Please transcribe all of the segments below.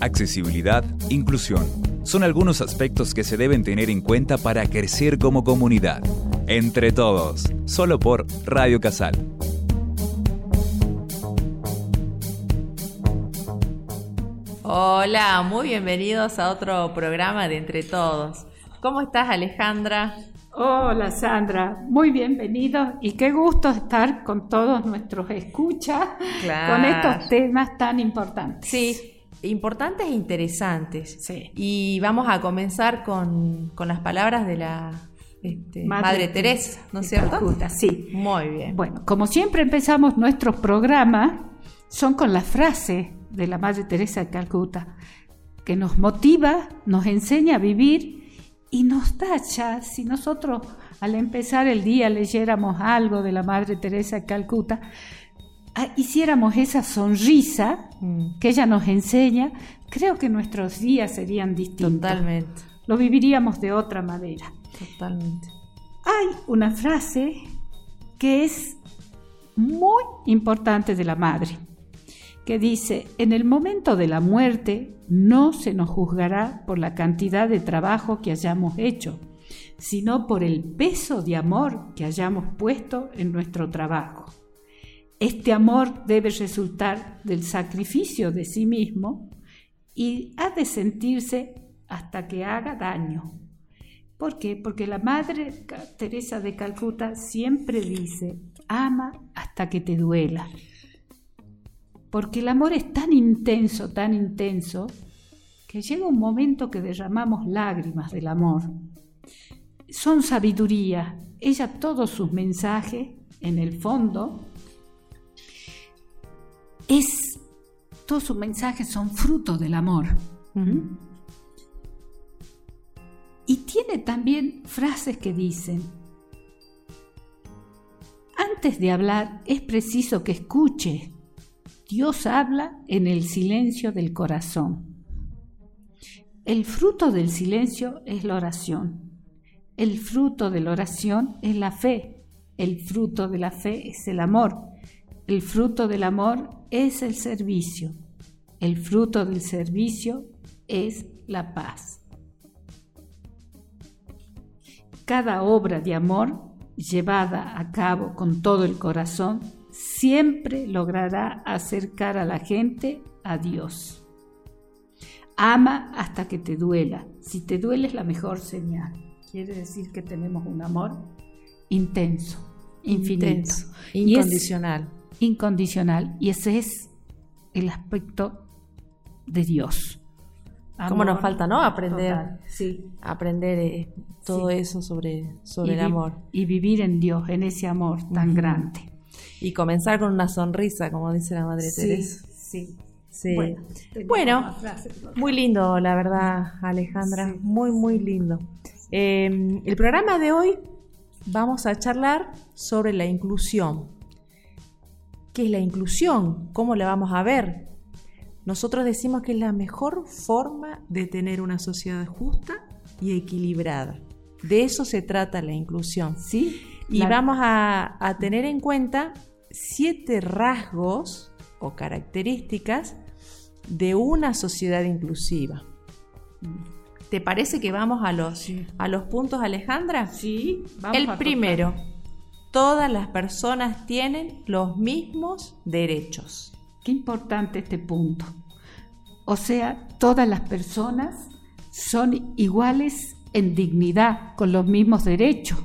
accesibilidad, inclusión. Son algunos aspectos que se deben tener en cuenta para crecer como comunidad. Entre todos, solo por Radio Casal. Hola, muy bienvenidos a otro programa de Entre Todos. ¿Cómo estás Alejandra? Hola Sandra, muy bienvenidos y qué gusto estar con todos nuestros escuchas con estos temas tan importantes. Sí, importantes e interesantes. Sí. Y vamos a comenzar con, las palabras de la este, Madre, Teresa, ¿no es cierto? sí. Muy bien. Bueno, como siempre empezamos nuestros programas, son con la frase de la Madre Teresa de Calcuta, que nos motiva, nos enseña a vivir y nos tacha, si nosotros al empezar el día leyéramos algo de la Madre Teresa de Calcuta, hiciéramos esa sonrisa mm. que ella nos enseña, creo que nuestros días serían distintos. Totalmente. Lo viviríamos de otra manera. Totalmente. Hay una frase que es muy importante de la Madre que dice, en el momento de la muerte no se nos juzgará por la cantidad de trabajo que hayamos hecho, sino por el peso de amor que hayamos puesto en nuestro trabajo. Este amor debe resultar del sacrificio de sí mismo y ha de sentirse hasta que haga daño. ¿Por qué? Porque la Madre Teresa de Calcuta siempre dice, ama hasta que te duela porque el amor es tan intenso, tan intenso, que llega un momento que derramamos lágrimas del amor. Son sabiduría. Ella todos sus mensajes, en el fondo, es todos sus mensajes son fruto del amor. Y tiene también frases que dicen, antes de hablar es preciso que escuche Dios habla en el silencio del corazón. El fruto del silencio es la oración. El fruto de la oración es la fe. El fruto de la fe es el amor. El fruto del amor es el servicio. El fruto del servicio es la paz. Cada obra de amor llevada a cabo con todo el corazón siempre logrará acercar a la gente a Dios. Ama hasta que te duela. Si te duele es la mejor señal. Quiere decir que tenemos un amor intenso, infinito. incondicional. Incondicional. Y ese es el aspecto de Dios. ¿Cómo nos falta, no? Aprender, sí. aprender eh, todo eso sobre, sobre el amor. Y vivir en Dios, en ese amor tan grande. Y comenzar con una sonrisa, como dice la Madre Teresa. Sí. Sí. Bueno, muy lindo, la verdad, Alejandra. Muy, muy lindo. Em, el programa de hoy vamos a charlar sobre la inclusión. ¿Qué es la inclusión? ¿Cómo la vamos a ver? Nosotros decimos que es la mejor forma de tener una sociedad justa y equilibrada. De eso se trata la inclusión. ¿Sí? Y vamos a, tener en cuenta siete rasgos o características de una sociedad inclusiva. ¿Te parece que vamos a los, a los puntos, Alejandra? Sí, vamos El primero, todas las personas tienen los mismos derechos. Qué importante este punto. O sea, todas las personas son iguales en dignidad, con los mismos derechos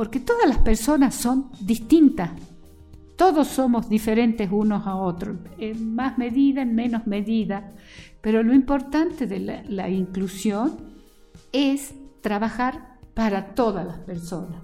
porque todas las personas son distintas. Todos somos diferentes unos a otros, en más medida, en menos medida, pero lo importante de la, inclusión es trabajar para todas las personas.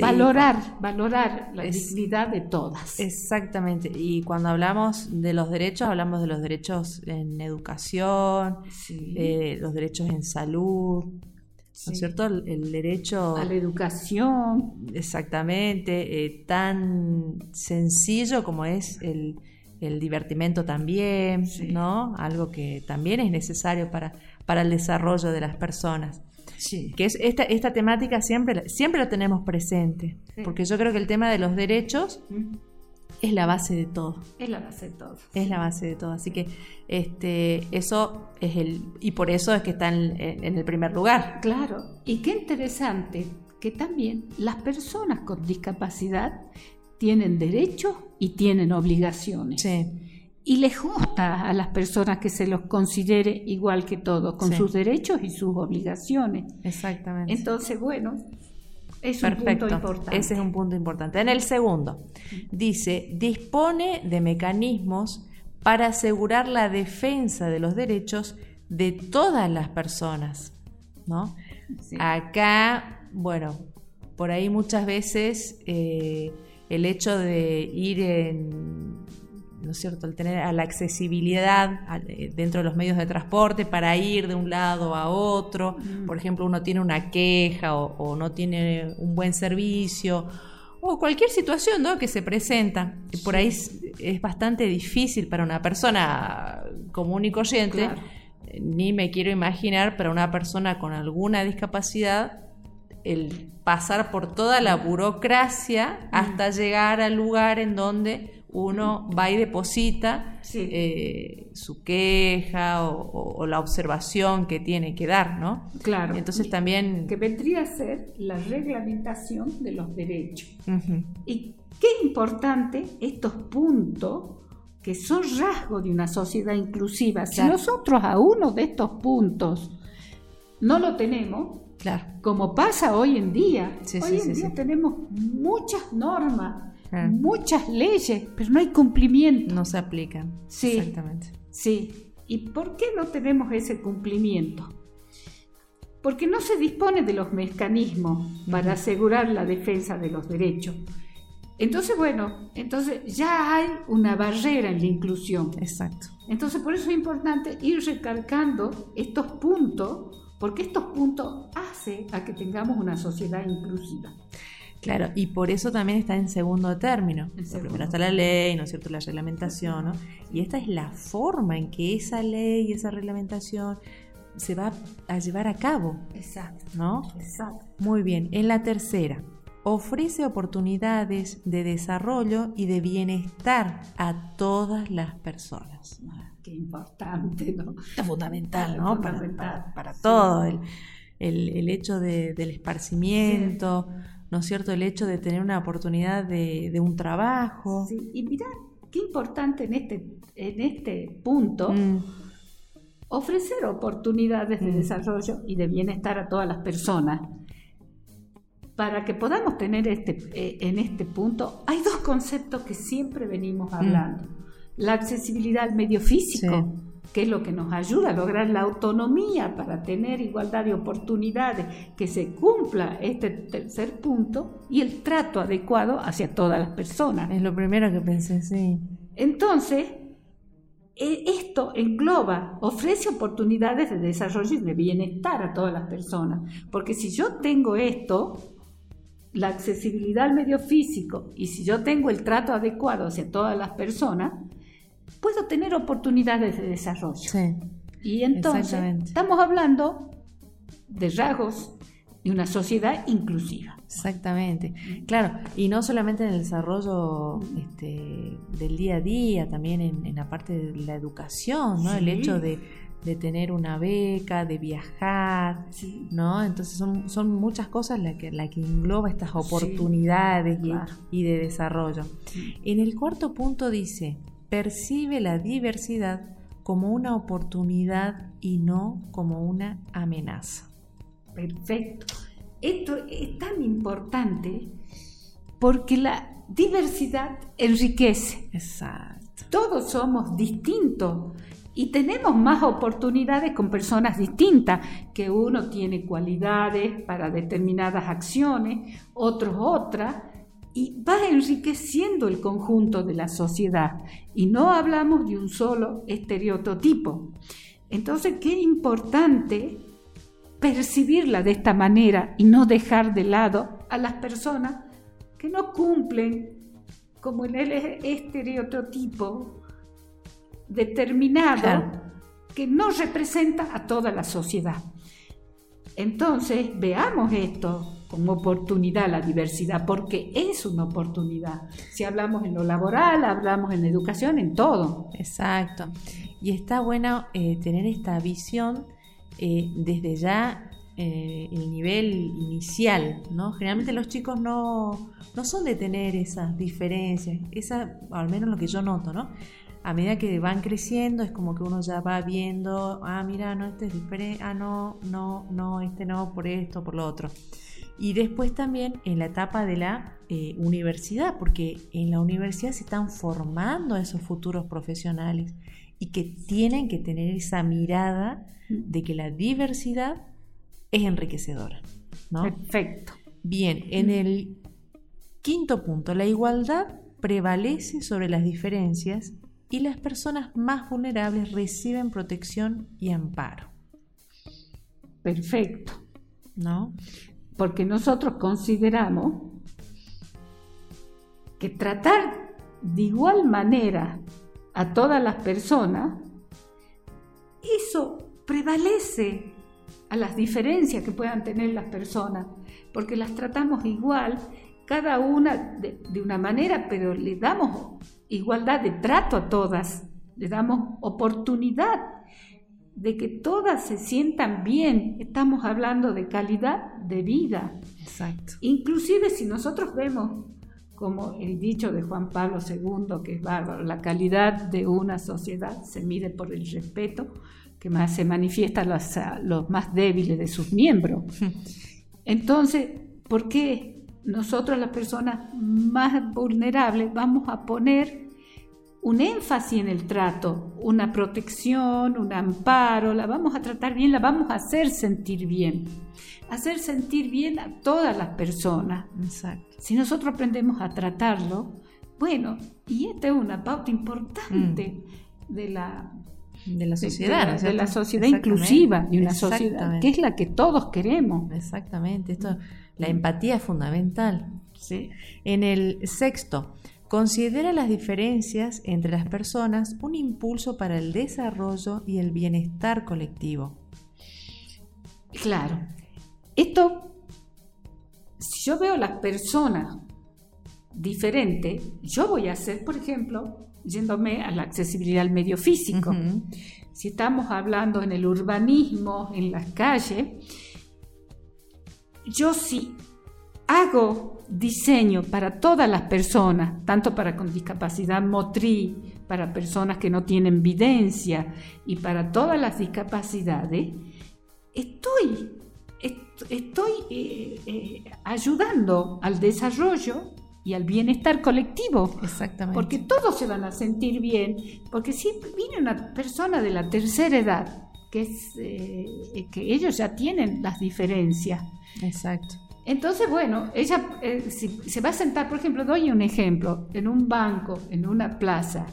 Valorar, valorar la dignidad de todas. Exactamente. Y cuando hablamos de los derechos, hablamos de los derechos en educación, eh, los derechos en salud, ¿no es cierto? El, derecho a la educación. Exactamente, eh, tan sencillo como es el, divertimento también, ¿no? Algo que también es necesario para, para el desarrollo de las personas. Sí. Que es esta, esta temática siempre, siempre lo tenemos presente, porque yo creo que el tema de los derechos es la base de todo. Es la base de todo. Es la base de todo. Así que este, eso es el. Y por eso es que está en, en el primer lugar. Claro. Y qué interesante que también las personas con discapacidad tienen derechos y tienen obligaciones. Sí. Y les gusta a las personas que se los considere igual que todos, con Sí. sus derechos y sus obligaciones. Exactamente. Entonces, bueno, es un punto importante. Ese es un punto importante. En el segundo, dice, dispone de mecanismos para asegurar la defensa de los derechos de todas las personas. ¿no? Sí. Acá, bueno, por ahí muchas veces eh, el hecho de ir en, ¿no es cierto?, el tener a la accesibilidad eh, dentro de los medios de transporte para ir de un lado a otro, por ejemplo, uno tiene una queja o, o no tiene un buen servicio o cualquier situación ¿no? que se presenta. que Por ahí es, es bastante difícil para una persona común y corriente. Claro. Eh, Ni me quiero imaginar para una persona con alguna discapacidad el pasar por toda la burocracia hasta llegar al lugar en donde uno va y deposita Sí. eh, su queja o, o- o la observación que tiene que dar, ¿no? Claro. Entonces también... que vendría a ser la reglamentación de los derechos. Y qué importante estos puntos que son rasgos de una sociedad inclusiva. Si Claro. nosotros a uno de estos puntos no lo tenemos, Claro. como pasa hoy en día, Sí, hoy sí, en día tenemos muchas normas, Muchas leyes, pero no hay cumplimiento. No se aplican. Sí. Exactamente. Sí. ¿Y por qué no tenemos ese cumplimiento? Porque no se dispone de los mecanismos para asegurar la defensa de los derechos. Entonces, bueno, entonces ya hay una barrera en la inclusión. Exacto. Entonces, por eso es importante ir recalcando estos puntos, porque estos puntos hacen a que tengamos una sociedad inclusiva. Claro, y por eso también está en segundo término. Lo. Primero está la ley, ¿no es cierto? La reglamentación, ¿no? Y esta es la forma en que esa ley, esa reglamentación se va a llevar a cabo, Exacto. ¿no? Exacto. Muy bien. En la tercera, ofrece oportunidades de desarrollo y de bienestar a todas las personas. Ah, Qué importante, ¿no? Es fundamental, ¿no? Para, fundamental, para- para sí. todo. El, el- el hecho de- del esparcimiento, ¿no es cierto? El hecho de tener una oportunidad de, de un trabajo. Sí, Y mirá, qué importante en este, en este punto Mm, ofrecer oportunidades de Mm. desarrollo y de bienestar a todas las personas. Para que podamos tener este, eh, en este punto, hay dos conceptos que siempre venimos hablando. La accesibilidad al medio físico, Mm. Sí. Que es lo que nos ayuda a lograr la autonomía para tener igualdad de oportunidades, que se cumpla este tercer punto, y el trato adecuado hacia todas las personas. es lo primero que pensé, sí. Entonces, e- esto engloba, ofrece oportunidades de desarrollo y de bienestar a todas las personas. Porque si yo tengo esto, la accesibilidad al medio físico, y si yo tengo el trato adecuado hacia todas las personas, puedo tener oportunidades de desarrollo. Sí. Y entonces estamos hablando de rasgos de una sociedad inclusiva. Exactamente. Claro, y no solamente en el desarrollo este, del día a día, también en, en la parte de la educación, ¿no? El hecho de, de tener una beca, de viajar, Sí. ¿no? Entonces son, son muchas cosas las que, la que engloba estas oportunidades claro. y, de desarrollo. En el cuarto punto dice, percibe la diversidad como una oportunidad y no como una amenaza. Perfecto. Esto es tan importante porque la diversidad enriquece. Exacto. Todos somos distintos y tenemos más oportunidades con personas distintas, que uno tiene cualidades para determinadas acciones, otros otras, y va enriqueciendo el conjunto de la sociedad. Y no hablamos de un solo estereotipo. Entonces, qué importante percibirla de esta manera y no dejar de lado a las personas que no cumplen como en el estereotipo determinado Claro. que no representa a toda la sociedad. Entonces, veamos esto como oportunidad la diversidad, porque es una oportunidad. Si hablamos en lo laboral, hablamos en la educación, en todo. Exacto. Y está bueno eh, tener esta visión eh, desde ya eh, el nivel inicial, ¿no? Generalmente los chicos no, no son de tener esas diferencias, esa, al menos lo que yo noto, ¿no? A medida que van creciendo es como que uno ya va viendo, ah, mira, no, este es diferente, ah, no, no, no, este no, por esto, por lo otro. Y después también en la etapa de la eh, universidad, porque en la universidad se están formando esos futuros profesionales y que tienen que tener esa mirada de que la diversidad es enriquecedora. ¿no? Perfecto. Bien, en el quinto punto, la igualdad prevalece sobre las diferencias y las personas más vulnerables reciben protección y amparo. Perfecto. ¿No? Porque nosotros consideramos que tratar de igual manera a todas las personas, eso prevalece a las diferencias que puedan tener las personas, porque las tratamos igual, cada una de, una manera, pero le damos igualdad de trato a todas, le damos oportunidad de que todas se sientan bien. Estamos hablando de calidad de vida. Exacto. Inclusive si nosotros vemos como el dicho de Juan Pablo II, que es bárbaro, la calidad de una sociedad se mide por el respeto, que más se manifiesta a los, más débiles de sus miembros. Entonces, ¿por qué nosotros las personas más vulnerables vamos a poner un énfasis en el trato, una protección, un amparo, la vamos a tratar bien, la vamos a hacer sentir bien. Hacer sentir bien a todas las personas. Exacto. Si nosotros aprendemos a tratarlo, bueno, y esta es una pauta importante mm. de la de la sociedad, de, la sociedad inclusiva, de una sociedad que es la que todos queremos. Exactamente, esto, la empatía es fundamental. ¿sí? En el sexto, considera las diferencias entre las personas un impulso para el desarrollo y el bienestar colectivo. Claro, esto, si yo veo las personas diferentes, yo voy a hacer, por ejemplo, yéndome a la accesibilidad al medio físico. Si estamos hablando en el urbanismo, en las calles, yo sí hago diseño para todas las personas, tanto para con discapacidad motriz, para personas que no tienen videncia y para todas las discapacidades, estoy, estoy eh, eh, ayudando al desarrollo y al bienestar colectivo. Exactamente. Porque todos se van a sentir bien, porque si viene una persona de la tercera edad, que es eh, que ellos ya tienen las diferencias. Exacto. Entonces, bueno, ella eh, si se va a sentar, por ejemplo, doy un ejemplo, en un banco, en una plaza,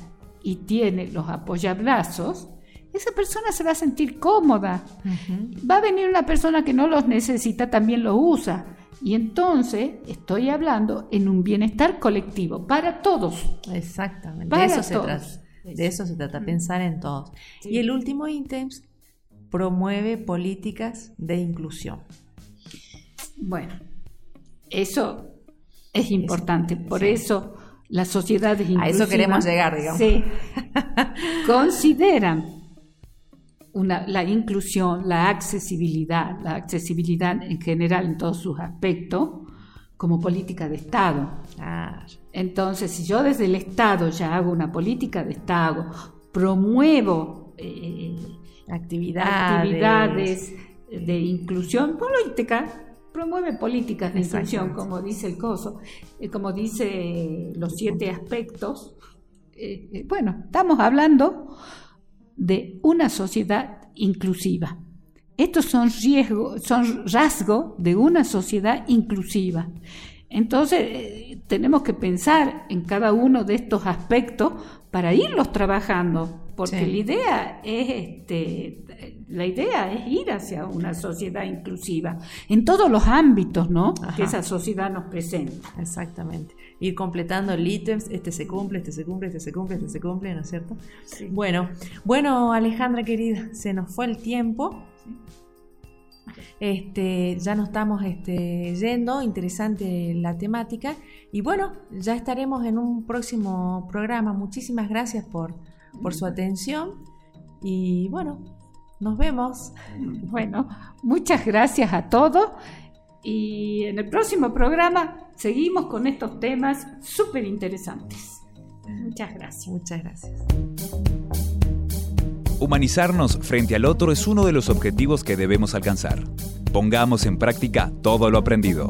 y tiene los apoyabrazos, esa persona se va a sentir cómoda. Va a venir una persona que no los necesita, también los usa. Y entonces estoy hablando en un bienestar colectivo para todos. Exactamente. de eso se trata. De eso se trata, pensar en todos. Y el último ítem promueve políticas de inclusión. Bueno, eso es importante. Por eso las sociedades. A eso queremos llegar, digamos. Sí. consideran la inclusión, la accesibilidad, la accesibilidad en general en todos sus aspectos, como política de Estado. Entonces, si yo desde el Estado ya hago una política de Estado, promuevo eh, actividades. de inclusión política, promueve políticas de inclusión, como dice el COSO, eh, como dice los siete aspectos. Eh, bueno, estamos hablando de una sociedad inclusiva. Estos son, riesgos, son rasgos de una sociedad inclusiva. Entonces, eh, tenemos que pensar en cada uno de estos aspectos para irlos trabajando, porque la idea es este, la idea es ir hacia una sociedad inclusiva en todos los ámbitos, ¿no? Que esa sociedad nos presenta. Exactamente. Ir completando el ítems, este se cumple, este se cumple, este se cumple, este se cumple, ¿no es cierto? Bueno, bueno, Alejandra querida, se nos fue el tiempo. Este, ya nos estamos este, yendo, interesante la temática. Y bueno, ya estaremos en un próximo programa. Muchísimas gracias por, por su atención. Y bueno, nos vemos. Bueno, muchas gracias a todos. Y en el próximo programa seguimos con estos temas súper interesantes. Muchas gracias. Muchas gracias. Humanizarnos frente al otro es uno de los objetivos que debemos alcanzar. Pongamos en práctica todo lo aprendido.